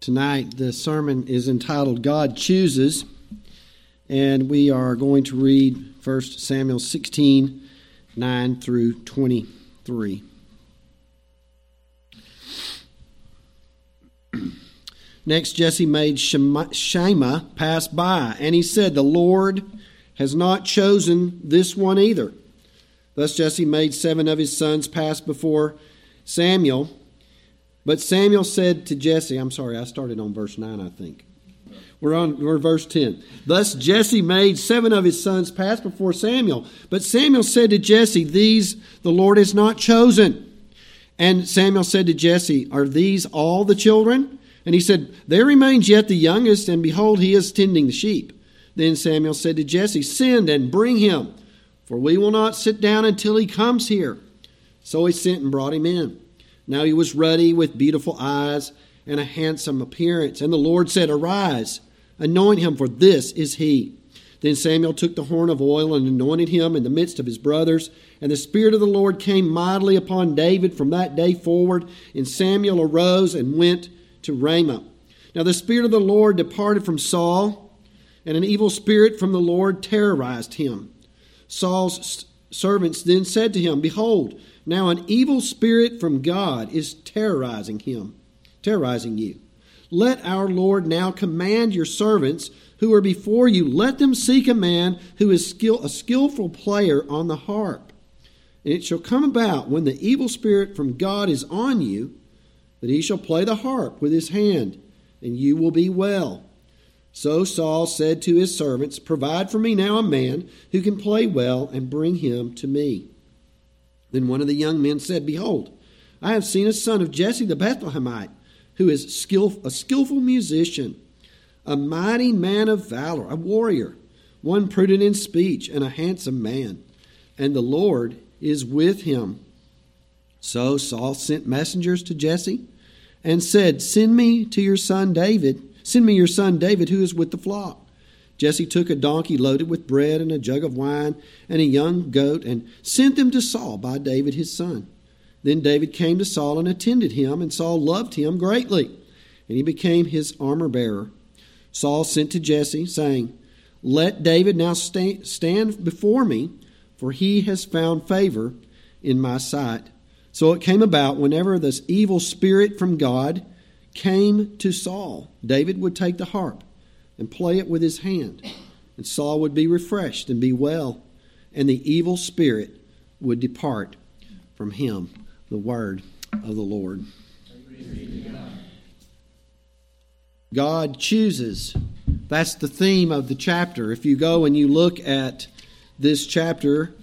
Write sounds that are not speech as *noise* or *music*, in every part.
Tonight, the sermon is entitled God Chooses, and we are going to read 1 Samuel 16 9 through 23. Next, Jesse made Shammah pass by, and he said, The Lord has not chosen this one either. Thus Jesse made seven of his sons pass before Samuel. But Samuel said to Jesse, I'm sorry, I started on verse 9, I think. We're on we're verse 10. Thus Jesse made seven of his sons pass before Samuel. But Samuel said to Jesse, These the Lord has not chosen. And Samuel said to Jesse, Are these all the children? And he said, There remains yet the youngest, and behold, he is tending the sheep. Then Samuel said to Jesse, Send and bring him, for we will not sit down until he comes here. So he sent and brought him in. Now he was ruddy with beautiful eyes and a handsome appearance. And the Lord said, Arise, anoint him, for this is he. Then Samuel took the horn of oil and anointed him in the midst of his brothers. And the Spirit of the Lord came mightily upon David from that day forward. And Samuel arose and went to Ramah. Now the Spirit of the Lord departed from Saul, and an evil spirit from the Lord terrorized him. Saul's servants then said to him, Behold, now an evil spirit from God is terrorizing him, terrorizing you. Let our Lord now command your servants who are before you, let them seek a man who is skill, a skillful player on the harp. And it shall come about when the evil spirit from God is on you, that he shall play the harp with his hand, and you will be well. So Saul said to his servants, Provide for me now a man who can play well, and bring him to me. Then one of the young men said, Behold, I have seen a son of Jesse the Bethlehemite, who is skill, a skillful musician, a mighty man of valor, a warrior, one prudent in speech, and a handsome man. And the Lord is with him. So Saul sent messengers to Jesse and said, Send me to your son David. Send me your son David, who is with the flock. Jesse took a donkey loaded with bread and a jug of wine and a young goat and sent them to Saul by David his son. Then David came to Saul and attended him, and Saul loved him greatly, and he became his armor bearer. Saul sent to Jesse, saying, Let David now stand before me, for he has found favor in my sight. So it came about whenever this evil spirit from God came to Saul, David would take the harp and play it with his hand. And Saul would be refreshed and be well, and the evil spirit would depart from him. The word of the Lord. God chooses. That's the theme of the chapter. If you go and you look at this chapter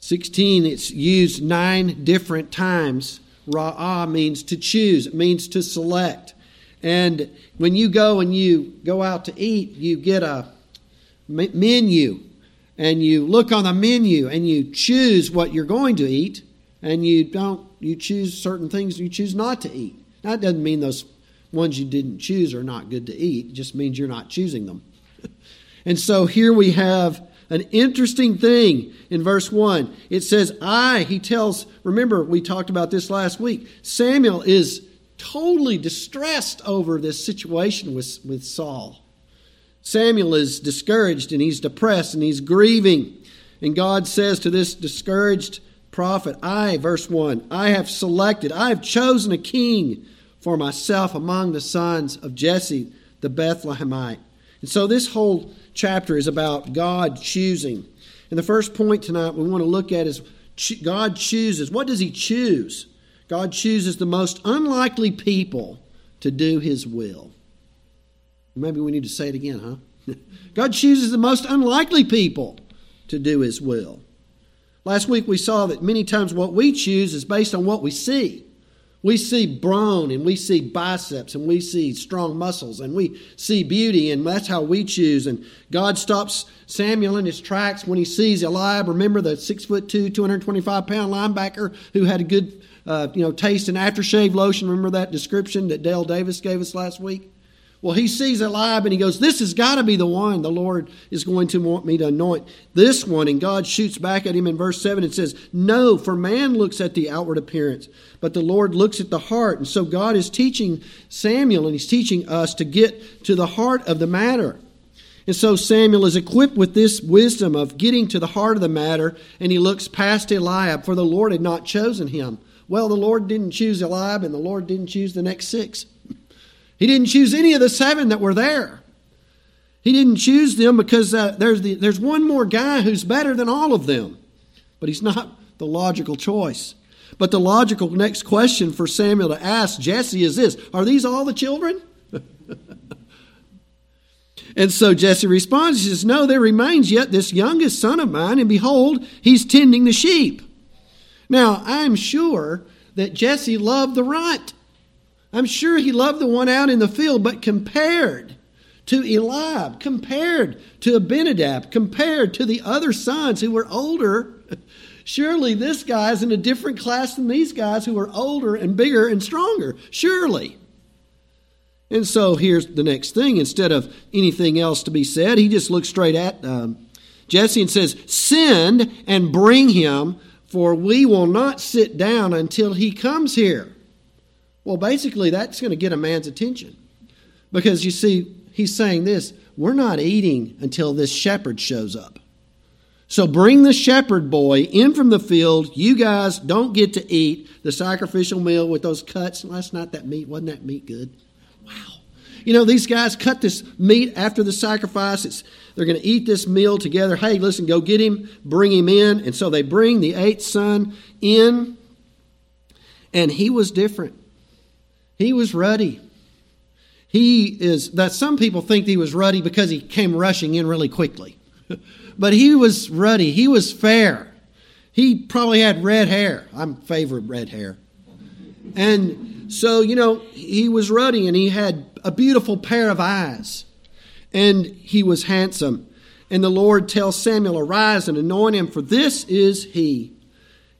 16, it's used nine different times. Ra'ah means to choose, it means to select. And when you go and you go out to eat, you get a menu and you look on the menu and you choose what you're going to eat and you don't you choose certain things you choose not to eat. That doesn't mean those ones you didn't choose are not good to eat. It just means you're not choosing them. *laughs* and so here we have an interesting thing in verse 1. It says, I, he tells, remember, we talked about this last week. Samuel is totally distressed over this situation with, with Saul. Samuel is discouraged and he's depressed and he's grieving. And God says to this discouraged prophet, I, verse 1, I have selected, I have chosen a king for myself among the sons of Jesse the Bethlehemite. And so this whole chapter is about God choosing. And the first point tonight we want to look at is God chooses. What does He choose? God chooses the most unlikely people to do his will. Maybe we need to say it again, huh? *laughs* God chooses the most unlikely people to do his will. Last week we saw that many times what we choose is based on what we see. We see brawn and we see biceps and we see strong muscles and we see beauty and that's how we choose. And God stops Samuel in his tracks when he sees Eliab. Remember the six foot two, 225 pound linebacker who had a good uh, you know, taste and aftershave lotion. Remember that description that Dale Davis gave us last week? Well, he sees Eliab and he goes, This has got to be the one the Lord is going to want me to anoint. This one. And God shoots back at him in verse 7 and says, No, for man looks at the outward appearance, but the Lord looks at the heart. And so God is teaching Samuel and he's teaching us to get to the heart of the matter. And so Samuel is equipped with this wisdom of getting to the heart of the matter, and he looks past Eliab, for the Lord had not chosen him. Well, the Lord didn't choose Eliab, and the Lord didn't choose the next six. He didn't choose any of the seven that were there. He didn't choose them because uh, there's, the, there's one more guy who's better than all of them. But he's not the logical choice. But the logical next question for Samuel to ask Jesse is this Are these all the children? *laughs* and so Jesse responds, He says, No, there remains yet this youngest son of mine, and behold, he's tending the sheep. Now, I'm sure that Jesse loved the runt. I'm sure he loved the one out in the field, but compared to Eliab, compared to Abinadab, compared to the other sons who were older, surely this guy's in a different class than these guys who are older and bigger and stronger. Surely. And so here's the next thing. Instead of anything else to be said, he just looks straight at um, Jesse and says, Send and bring him, for we will not sit down until he comes here. Well, basically, that's going to get a man's attention. Because you see, he's saying this we're not eating until this shepherd shows up. So bring the shepherd boy in from the field. You guys don't get to eat the sacrificial meal with those cuts. Last night, that meat, wasn't that meat good? Wow. You know, these guys cut this meat after the sacrifice. It's, they're going to eat this meal together. Hey, listen, go get him, bring him in. And so they bring the eighth son in, and he was different. He was ruddy. He is that some people think he was ruddy because he came rushing in really quickly. *laughs* but he was ruddy. He was fair. He probably had red hair. I'm favor red hair. And so, you know, he was ruddy and he had a beautiful pair of eyes. And he was handsome. And the Lord tells Samuel, Arise and anoint him, for this is he.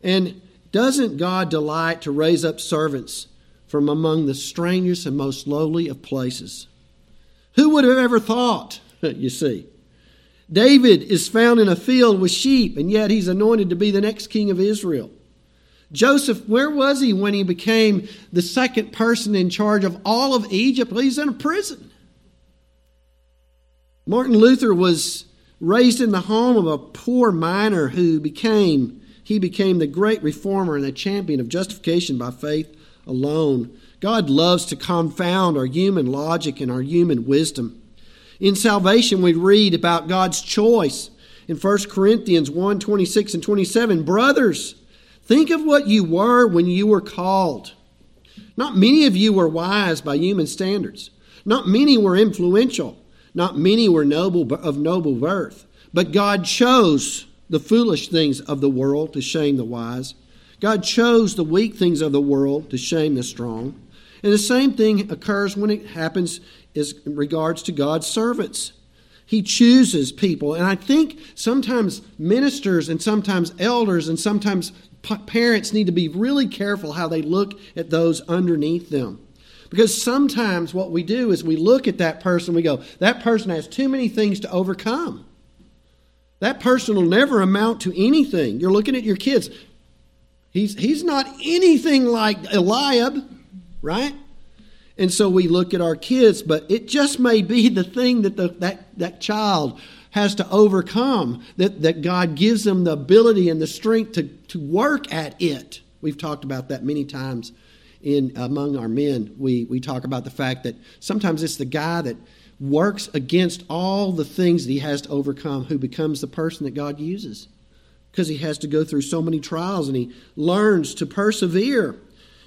And doesn't God delight to raise up servants from among the strangest and most lowly of places. Who would have ever thought, *laughs* you see? David is found in a field with sheep, and yet he's anointed to be the next king of Israel. Joseph, where was he when he became the second person in charge of all of Egypt? Well, he's in a prison. Martin Luther was raised in the home of a poor miner who became he became the great reformer and the champion of justification by faith alone. God loves to confound our human logic and our human wisdom. In salvation, we read about God's choice in 1 Corinthians 1 26 and 27. Brothers, think of what you were when you were called. Not many of you were wise by human standards. Not many were influential. Not many were noble of noble birth. But God chose the foolish things of the world to shame the wise. God chose the weak things of the world to shame the strong. And the same thing occurs when it happens as regards to God's servants. He chooses people. And I think sometimes ministers and sometimes elders and sometimes parents need to be really careful how they look at those underneath them. Because sometimes what we do is we look at that person, we go, that person has too many things to overcome. That person will never amount to anything. You're looking at your kids. He's, he's not anything like Eliab, right? And so we look at our kids, but it just may be the thing that the, that, that child has to overcome, that, that God gives them the ability and the strength to, to work at it. We've talked about that many times in among our men. We, we talk about the fact that sometimes it's the guy that works against all the things that he has to overcome who becomes the person that God uses because he has to go through so many trials and he learns to persevere.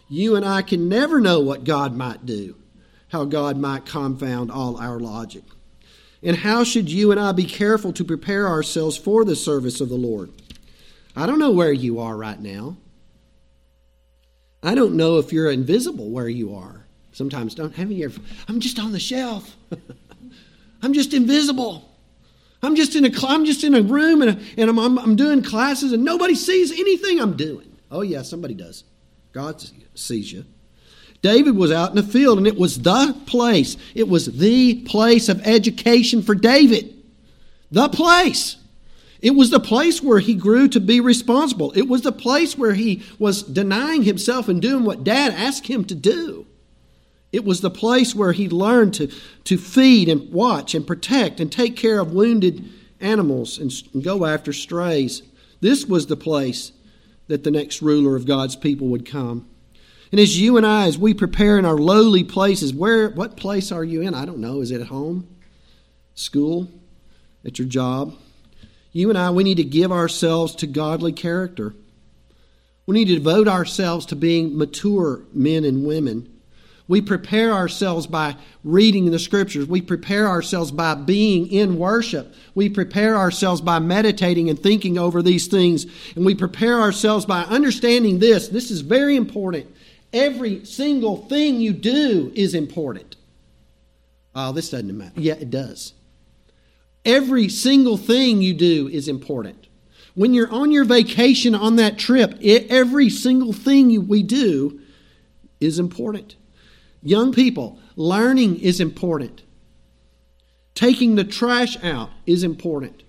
You and I can never know what God might do, how God might confound all our logic. And how should you and I be careful to prepare ourselves for the service of the Lord? I don't know where you are right now. I don't know if you're invisible where you are. Sometimes don't have ever, I'm just on the shelf. *laughs* I'm just invisible. I'm just in a, I'm just in a room and, and I'm, I'm, I'm doing classes and nobody sees anything I'm doing. Oh, yeah, somebody does. God sees you. David was out in the field, and it was the place. It was the place of education for David. The place. It was the place where he grew to be responsible. It was the place where he was denying himself and doing what dad asked him to do. It was the place where he learned to, to feed and watch and protect and take care of wounded animals and, and go after strays. This was the place that the next ruler of God's people would come. And as you and I, as we prepare in our lowly places, where what place are you in? I don't know. Is it at home? School? At your job? You and I, we need to give ourselves to godly character. We need to devote ourselves to being mature men and women. We prepare ourselves by reading the scriptures. We prepare ourselves by being in worship. We prepare ourselves by meditating and thinking over these things. And we prepare ourselves by understanding this. This is very important. Every single thing you do is important. Oh, this doesn't matter. Yeah, it does. Every single thing you do is important. When you're on your vacation on that trip, it, every single thing you, we do is important. Young people, learning is important. Taking the trash out is important.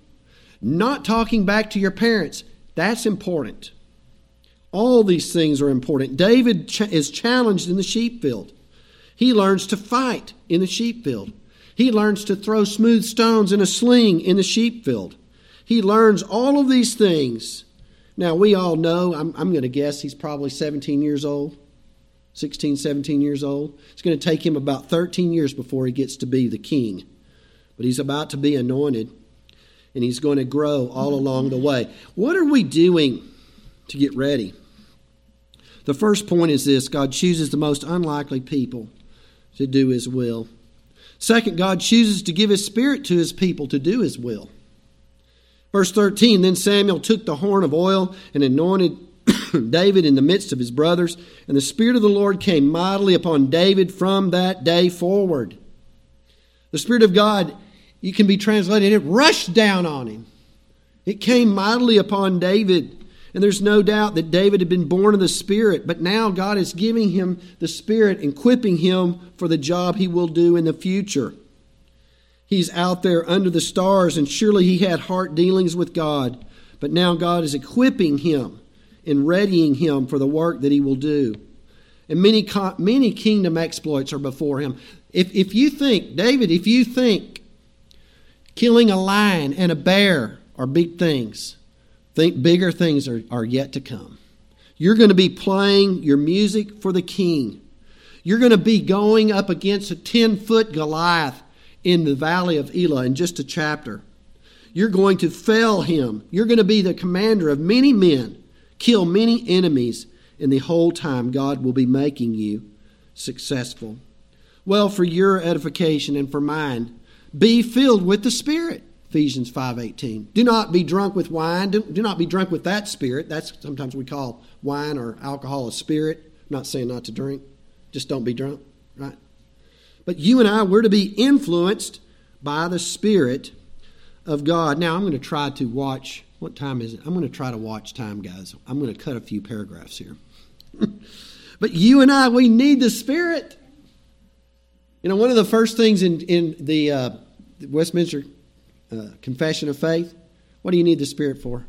Not talking back to your parents, that's important. All these things are important. David ch- is challenged in the sheep field. He learns to fight in the sheep field. He learns to throw smooth stones in a sling in the sheep field. He learns all of these things. Now, we all know, I'm, I'm going to guess he's probably 17 years old, 16, 17 years old. It's going to take him about 13 years before he gets to be the king. But he's about to be anointed, and he's going to grow all along the way. What are we doing to get ready? The first point is this God chooses the most unlikely people to do his will. Second, God chooses to give his spirit to his people to do his will. Verse 13 Then Samuel took the horn of oil and anointed *coughs* David in the midst of his brothers, and the Spirit of the Lord came mightily upon David from that day forward. The Spirit of God, you can be translated, it rushed down on him. It came mightily upon David. And there's no doubt that David had been born of the Spirit, but now God is giving him the Spirit, equipping him for the job he will do in the future. He's out there under the stars, and surely he had heart dealings with God, but now God is equipping him and readying him for the work that he will do. And many, many kingdom exploits are before him. If, if you think, David, if you think killing a lion and a bear are big things, Think bigger things are, are yet to come. You're going to be playing your music for the king. You're going to be going up against a 10 foot Goliath in the valley of Elah in just a chapter. You're going to fell him. You're going to be the commander of many men, kill many enemies, and the whole time God will be making you successful. Well, for your edification and for mine, be filled with the Spirit. Ephesians 5:18. Do not be drunk with wine. Do, do, not be drunk with that spirit. That's sometimes we call wine or alcohol a spirit. I'm not saying not to drink. Just don't be drunk, right? But you and I we're to be influenced by the spirit of God. Now I'm going to try to watch what time is it? I'm going to try to watch time, guys. I'm going to cut a few paragraphs here. *laughs* but you and I we need the spirit. You know, one of the first things in in the uh, Westminster uh, confession of faith, what do you need the Spirit for?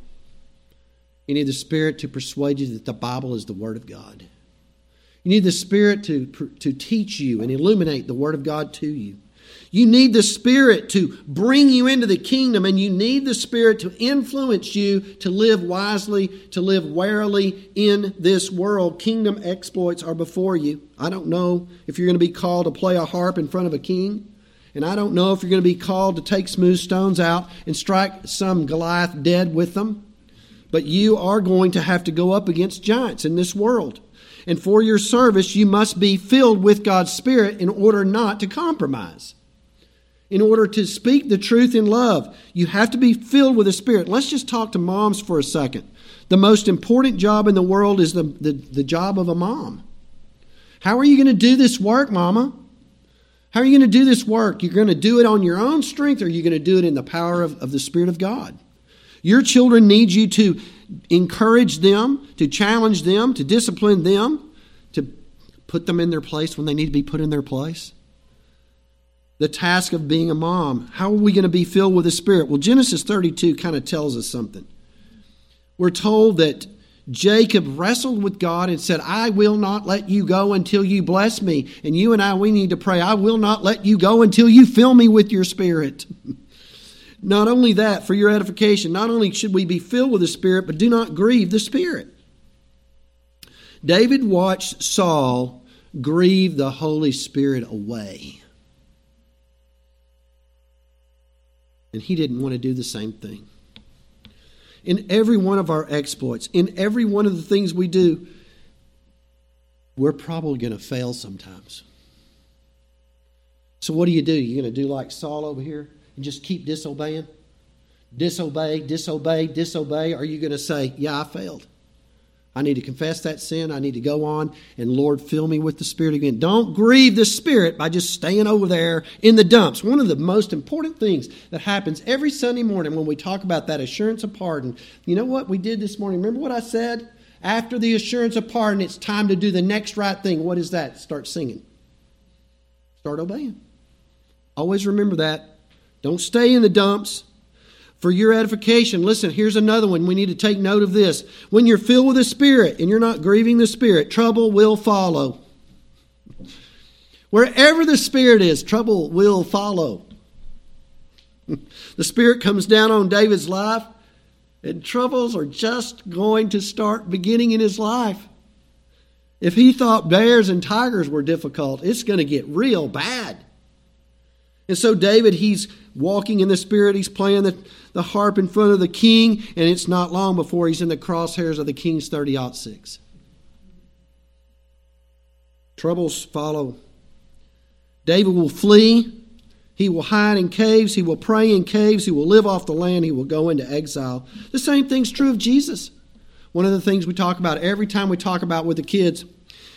You need the Spirit to persuade you that the Bible is the Word of God. You need the Spirit to, to teach you and illuminate the Word of God to you. You need the Spirit to bring you into the kingdom, and you need the Spirit to influence you to live wisely, to live warily in this world. Kingdom exploits are before you. I don't know if you're going to be called to play a harp in front of a king. And I don't know if you're going to be called to take smooth stones out and strike some Goliath dead with them, but you are going to have to go up against giants in this world. And for your service, you must be filled with God's Spirit in order not to compromise. In order to speak the truth in love, you have to be filled with the Spirit. Let's just talk to moms for a second. The most important job in the world is the, the, the job of a mom. How are you going to do this work, mama? How are you going to do this work? You're going to do it on your own strength or are you going to do it in the power of, of the Spirit of God? Your children need you to encourage them, to challenge them, to discipline them, to put them in their place when they need to be put in their place? The task of being a mom. How are we going to be filled with the Spirit? Well, Genesis 32 kind of tells us something. We're told that Jacob wrestled with God and said, I will not let you go until you bless me. And you and I, we need to pray, I will not let you go until you fill me with your Spirit. *laughs* not only that, for your edification, not only should we be filled with the Spirit, but do not grieve the Spirit. David watched Saul grieve the Holy Spirit away. And he didn't want to do the same thing. In every one of our exploits, in every one of the things we do, we're probably going to fail sometimes. So, what do you do? You're going to do like Saul over here and just keep disobeying? Disobey, disobey, disobey? Are you going to say, Yeah, I failed? I need to confess that sin. I need to go on and Lord, fill me with the Spirit again. Don't grieve the Spirit by just staying over there in the dumps. One of the most important things that happens every Sunday morning when we talk about that assurance of pardon, you know what we did this morning? Remember what I said? After the assurance of pardon, it's time to do the next right thing. What is that? Start singing. Start obeying. Always remember that. Don't stay in the dumps for your edification. Listen, here's another one. We need to take note of this. When you're filled with the Spirit and you're not grieving the Spirit, trouble will follow. Wherever the Spirit is, trouble will follow. *laughs* The Spirit comes down on David's life, and troubles are just going to start beginning in his life. If he thought bears and tigers were difficult, it's going to get real bad. And so, David, he's walking in the Spirit. He's playing the, the harp in front of the king, and it's not long before he's in the crosshairs of the king's 30 out 6. Troubles follow. David will flee. He will hide in caves. He will pray in caves. He will live off the land. He will go into exile. The same thing's true of Jesus. One of the things we talk about every time we talk about with the kids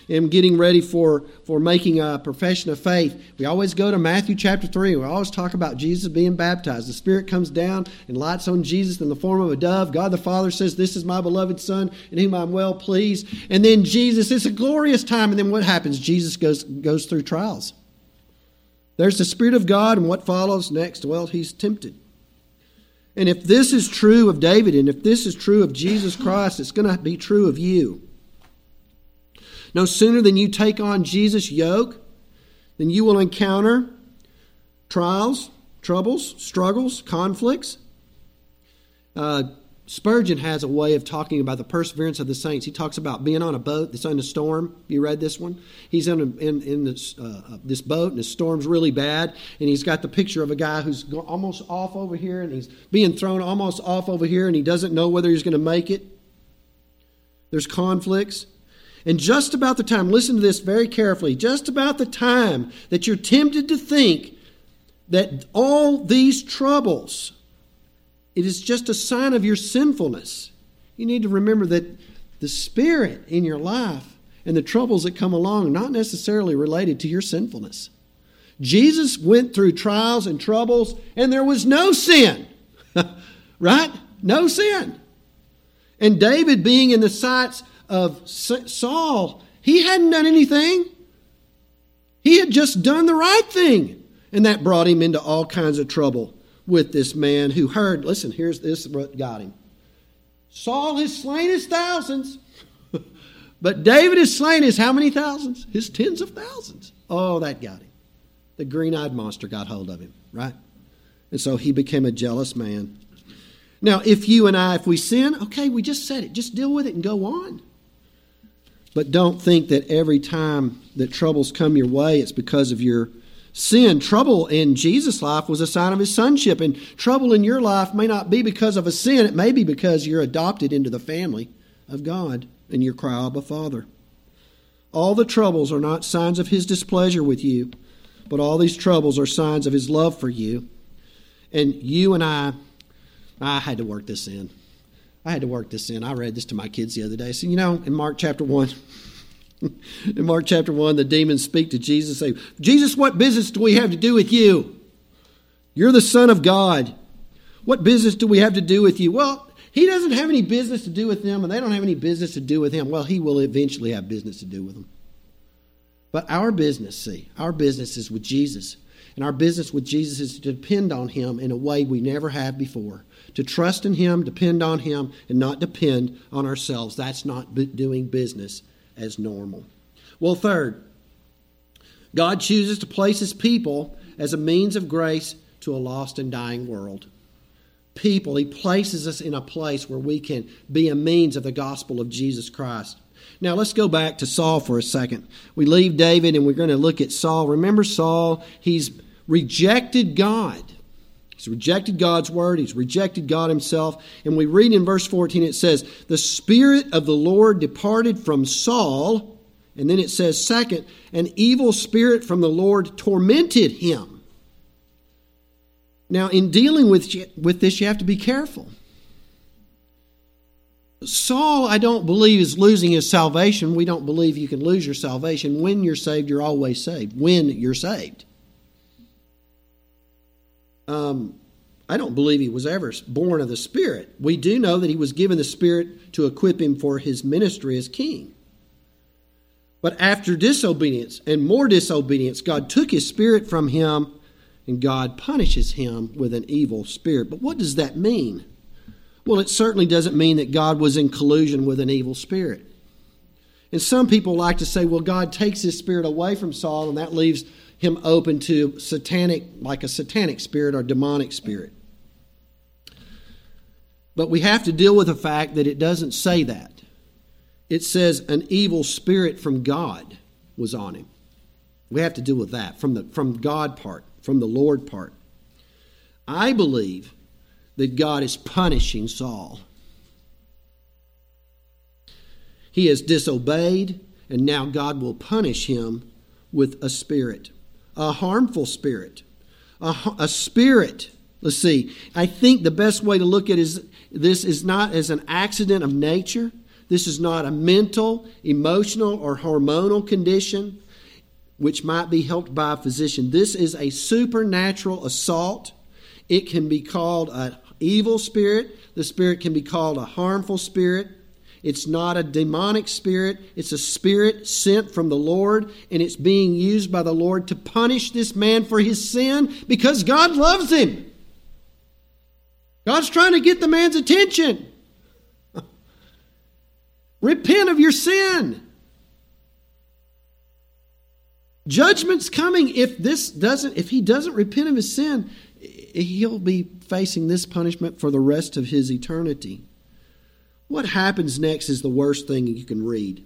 am getting ready for, for making a profession of faith, we always go to Matthew chapter 3. We always talk about Jesus being baptized. The Spirit comes down and lights on Jesus in the form of a dove. God the Father says, This is my beloved Son, in whom I'm well pleased. And then Jesus, it's a glorious time. And then what happens? Jesus goes, goes through trials. There's the Spirit of God, and what follows next? Well, he's tempted. And if this is true of David, and if this is true of Jesus Christ, it's going to be true of you. No sooner than you take on Jesus' yoke, then you will encounter trials, troubles, struggles, conflicts. Uh, Spurgeon has a way of talking about the perseverance of the saints. He talks about being on a boat that's in a storm. You read this one? He's in, a, in, in this, uh, uh this boat, and the storm's really bad. And he's got the picture of a guy who's almost off over here, and he's being thrown almost off over here, and he doesn't know whether he's going to make it. There's conflicts. And just about the time, listen to this very carefully, just about the time that you're tempted to think that all these troubles, it is just a sign of your sinfulness. You need to remember that the Spirit in your life and the troubles that come along are not necessarily related to your sinfulness. Jesus went through trials and troubles, and there was no sin. *laughs* right? No sin. And David, being in the sights of Saul, he hadn't done anything. He had just done the right thing. And that brought him into all kinds of trouble with this man who heard, listen, here's this what got him. Saul has slain his thousands, *laughs* but David has slain his how many thousands? His tens of thousands. Oh, that got him. The green eyed monster got hold of him, right? And so he became a jealous man. Now, if you and I, if we sin, okay, we just said it. Just deal with it and go on. But don't think that every time that troubles come your way, it's because of your sin. Trouble in Jesus' life was a sign of his sonship, and trouble in your life may not be because of a sin. It may be because you're adopted into the family of God and you cry, Abba, Father. All the troubles are not signs of his displeasure with you, but all these troubles are signs of his love for you. And you and I, I had to work this in. I had to work this in. I read this to my kids the other day. So, you know, in Mark chapter 1, *laughs* in Mark chapter 1, the demons speak to Jesus say, Jesus, what business do we have to do with you? You're the Son of God. What business do we have to do with you? Well, he doesn't have any business to do with them, and they don't have any business to do with him. Well, he will eventually have business to do with them. But our business, see, our business is with Jesus. And our business with Jesus is to depend on Him in a way we never have before. To trust in Him, depend on Him, and not depend on ourselves. That's not doing business as normal. Well, third, God chooses to place His people as a means of grace to a lost and dying world. People, He places us in a place where we can be a means of the gospel of Jesus Christ. Now let's go back to Saul for a second. We leave David and we're going to look at Saul. Remember Saul? He's rejected God. He's rejected God's word. He's rejected God himself. And we read in verse 14, it says, The Spirit of the Lord departed from Saul. And then it says, second, an evil spirit from the Lord tormented him. Now, in dealing with, with this, you have to be careful. Saul, I don't believe, is losing his salvation. We don't believe you can lose your salvation. When you're saved, you're always saved. When you're saved. Um, I don't believe he was ever born of the Spirit. We do know that he was given the Spirit to equip him for his ministry as king. But after disobedience and more disobedience, God took his Spirit from him and God punishes him with an evil spirit. But what does that mean? Well, it certainly doesn't mean that God was in collusion with an evil spirit. And some people like to say, well, God takes his spirit away from Saul and that leaves him open to satanic, like a satanic spirit or demonic spirit. But we have to deal with the fact that it doesn't say that. It says an evil spirit from God was on him. We have to deal with that from the from God part, from the Lord part. I believe that God is punishing Saul. He has disobeyed, and now God will punish him with a spirit a harmful spirit, a, a spirit. Let's see. I think the best way to look at is this is not as an accident of nature. This is not a mental, emotional, or hormonal condition which might be helped by a physician. This is a supernatural assault. It can be called an evil spirit. The spirit can be called a harmful spirit. It's not a demonic spirit, it's a spirit sent from the Lord, and it's being used by the Lord to punish this man for his sin because God loves him. God's trying to get the man's attention. *laughs* Repent of your sin. Judgment's coming if this doesn't if he doesn't repent of his sin, he'll be facing this punishment for the rest of his eternity. What happens next is the worst thing you can read.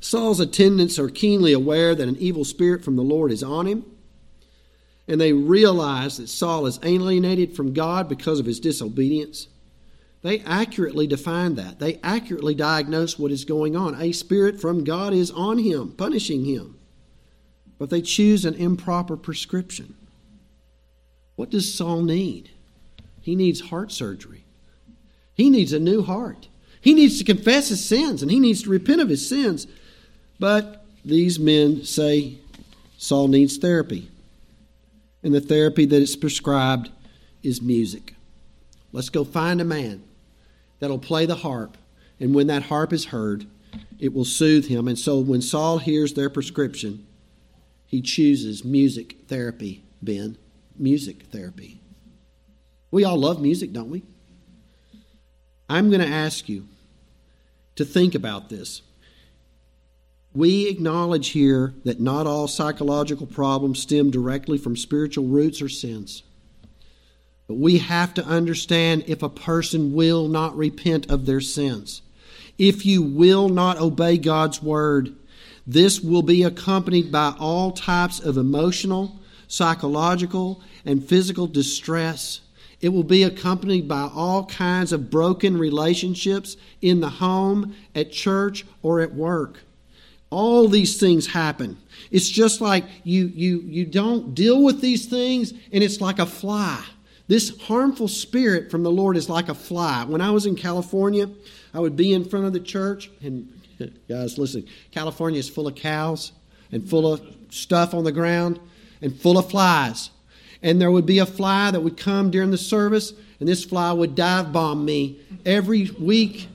Saul's attendants are keenly aware that an evil spirit from the Lord is on him, and they realize that Saul is alienated from God because of his disobedience. They accurately define that. They accurately diagnose what is going on. A spirit from God is on him, punishing him. But they choose an improper prescription. What does Saul need? He needs heart surgery. He needs a new heart. He needs to confess his sins and he needs to repent of his sins. But these men say Saul needs therapy. And the therapy that is prescribed is music. Let's go find a man that'll play the harp. And when that harp is heard, it will soothe him. And so when Saul hears their prescription, he chooses music therapy, Ben. Music therapy. We all love music, don't we? I'm going to ask you to think about this. We acknowledge here that not all psychological problems stem directly from spiritual roots or sins. But we have to understand if a person will not repent of their sins, if you will not obey God's word, this will be accompanied by all types of emotional, psychological, and physical distress it will be accompanied by all kinds of broken relationships in the home, at church, or at work. All these things happen. It's just like you, you, you don't deal with these things, and it's like a fly. This harmful spirit from the Lord is like a fly. When I was in California, I would be in front of the church, and *laughs* guys, listen, California is full of cows and full of stuff on the ground and full of flies and there would be a fly that would come during the service, and this fly would dive bomb me every week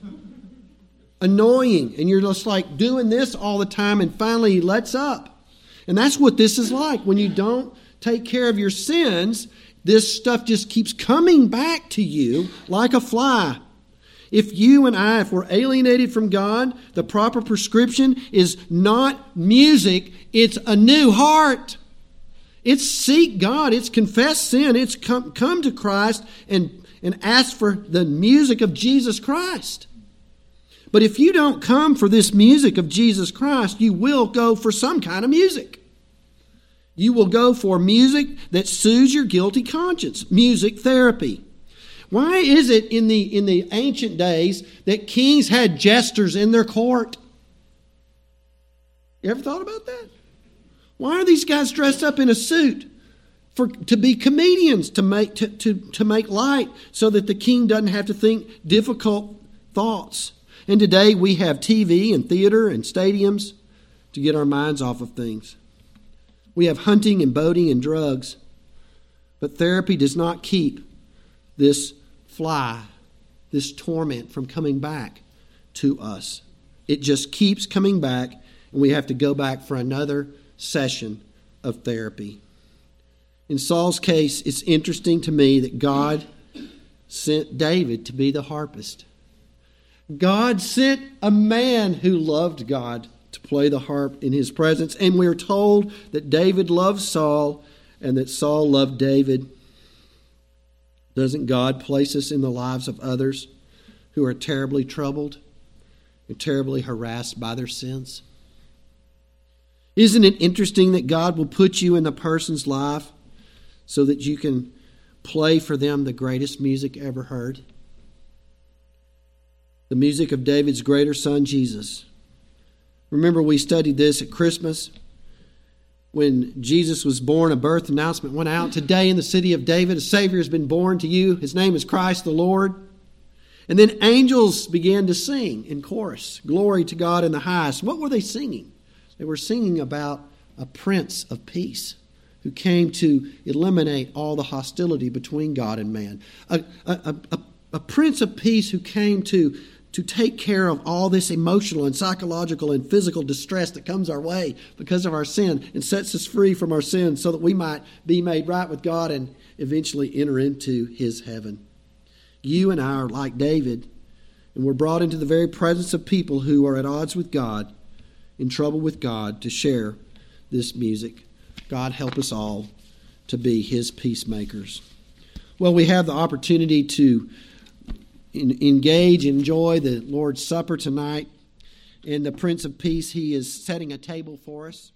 annoying, and you're just like doing this all the time, and finally he lets up. And that's what this is like. When you don't take care of your sins, this stuff just keeps coming back to you like a fly. If you and I, if we're alienated from God, the proper prescription is not music, it's a new heart. It's seek God, it's confess sin, it's come, come to Christ and, and ask for the music of Jesus Christ. But if you don't come for this music of Jesus Christ, you will go for some kind of music. You will go for music that soothes your guilty conscience, music therapy. Why is it in the, in the ancient days that kings had jesters in their court? You ever thought about that? Why are these guys dressed up in a suit? For, to be comedians, to make, to, to, to make light so that the king doesn't have to think difficult thoughts. And today we have TV and theater and stadiums to get our minds off of things. We have hunting and boating and drugs. But therapy does not keep this fly, this torment from coming back to us. It just keeps coming back, and we have to go back for another session of therapy. In Saul's case, it's interesting to me that God sent David to be the harpist. God sent a man who loved God to play the harp in his presence, and we're told that David loved Saul and that Saul loved David. Doesn't God place us in the lives of others who are terribly troubled and terribly harassed by their sins? Isn't it interesting that God will put you in the person's life so that you can play for them the greatest music ever heard? The music of David's greater son, Jesus. Remember, we studied this at Christmas when Jesus was born, a birth announcement went out. Today in the city of David, a Savior has been born to you. His name is Christ the Lord. And then angels began to sing in chorus Glory to God in the highest. What were they singing? They were singing about a Prince of Peace who came to eliminate all the hostility between God and man. A, a, a, a Prince of Peace who came to to take care of all this emotional and psychological and physical distress that comes our way because of our sin and sets us free from our sin so that we might be made right with God and eventually enter into his heaven. You and I are like David, and we're brought into the very presence of people who are at odds with God, in trouble with God, to share this music. God help us all to be his peacemakers. Well, we have the opportunity to engage, enjoy the Lord's Supper tonight. And the Prince of Peace, he is setting a table for us.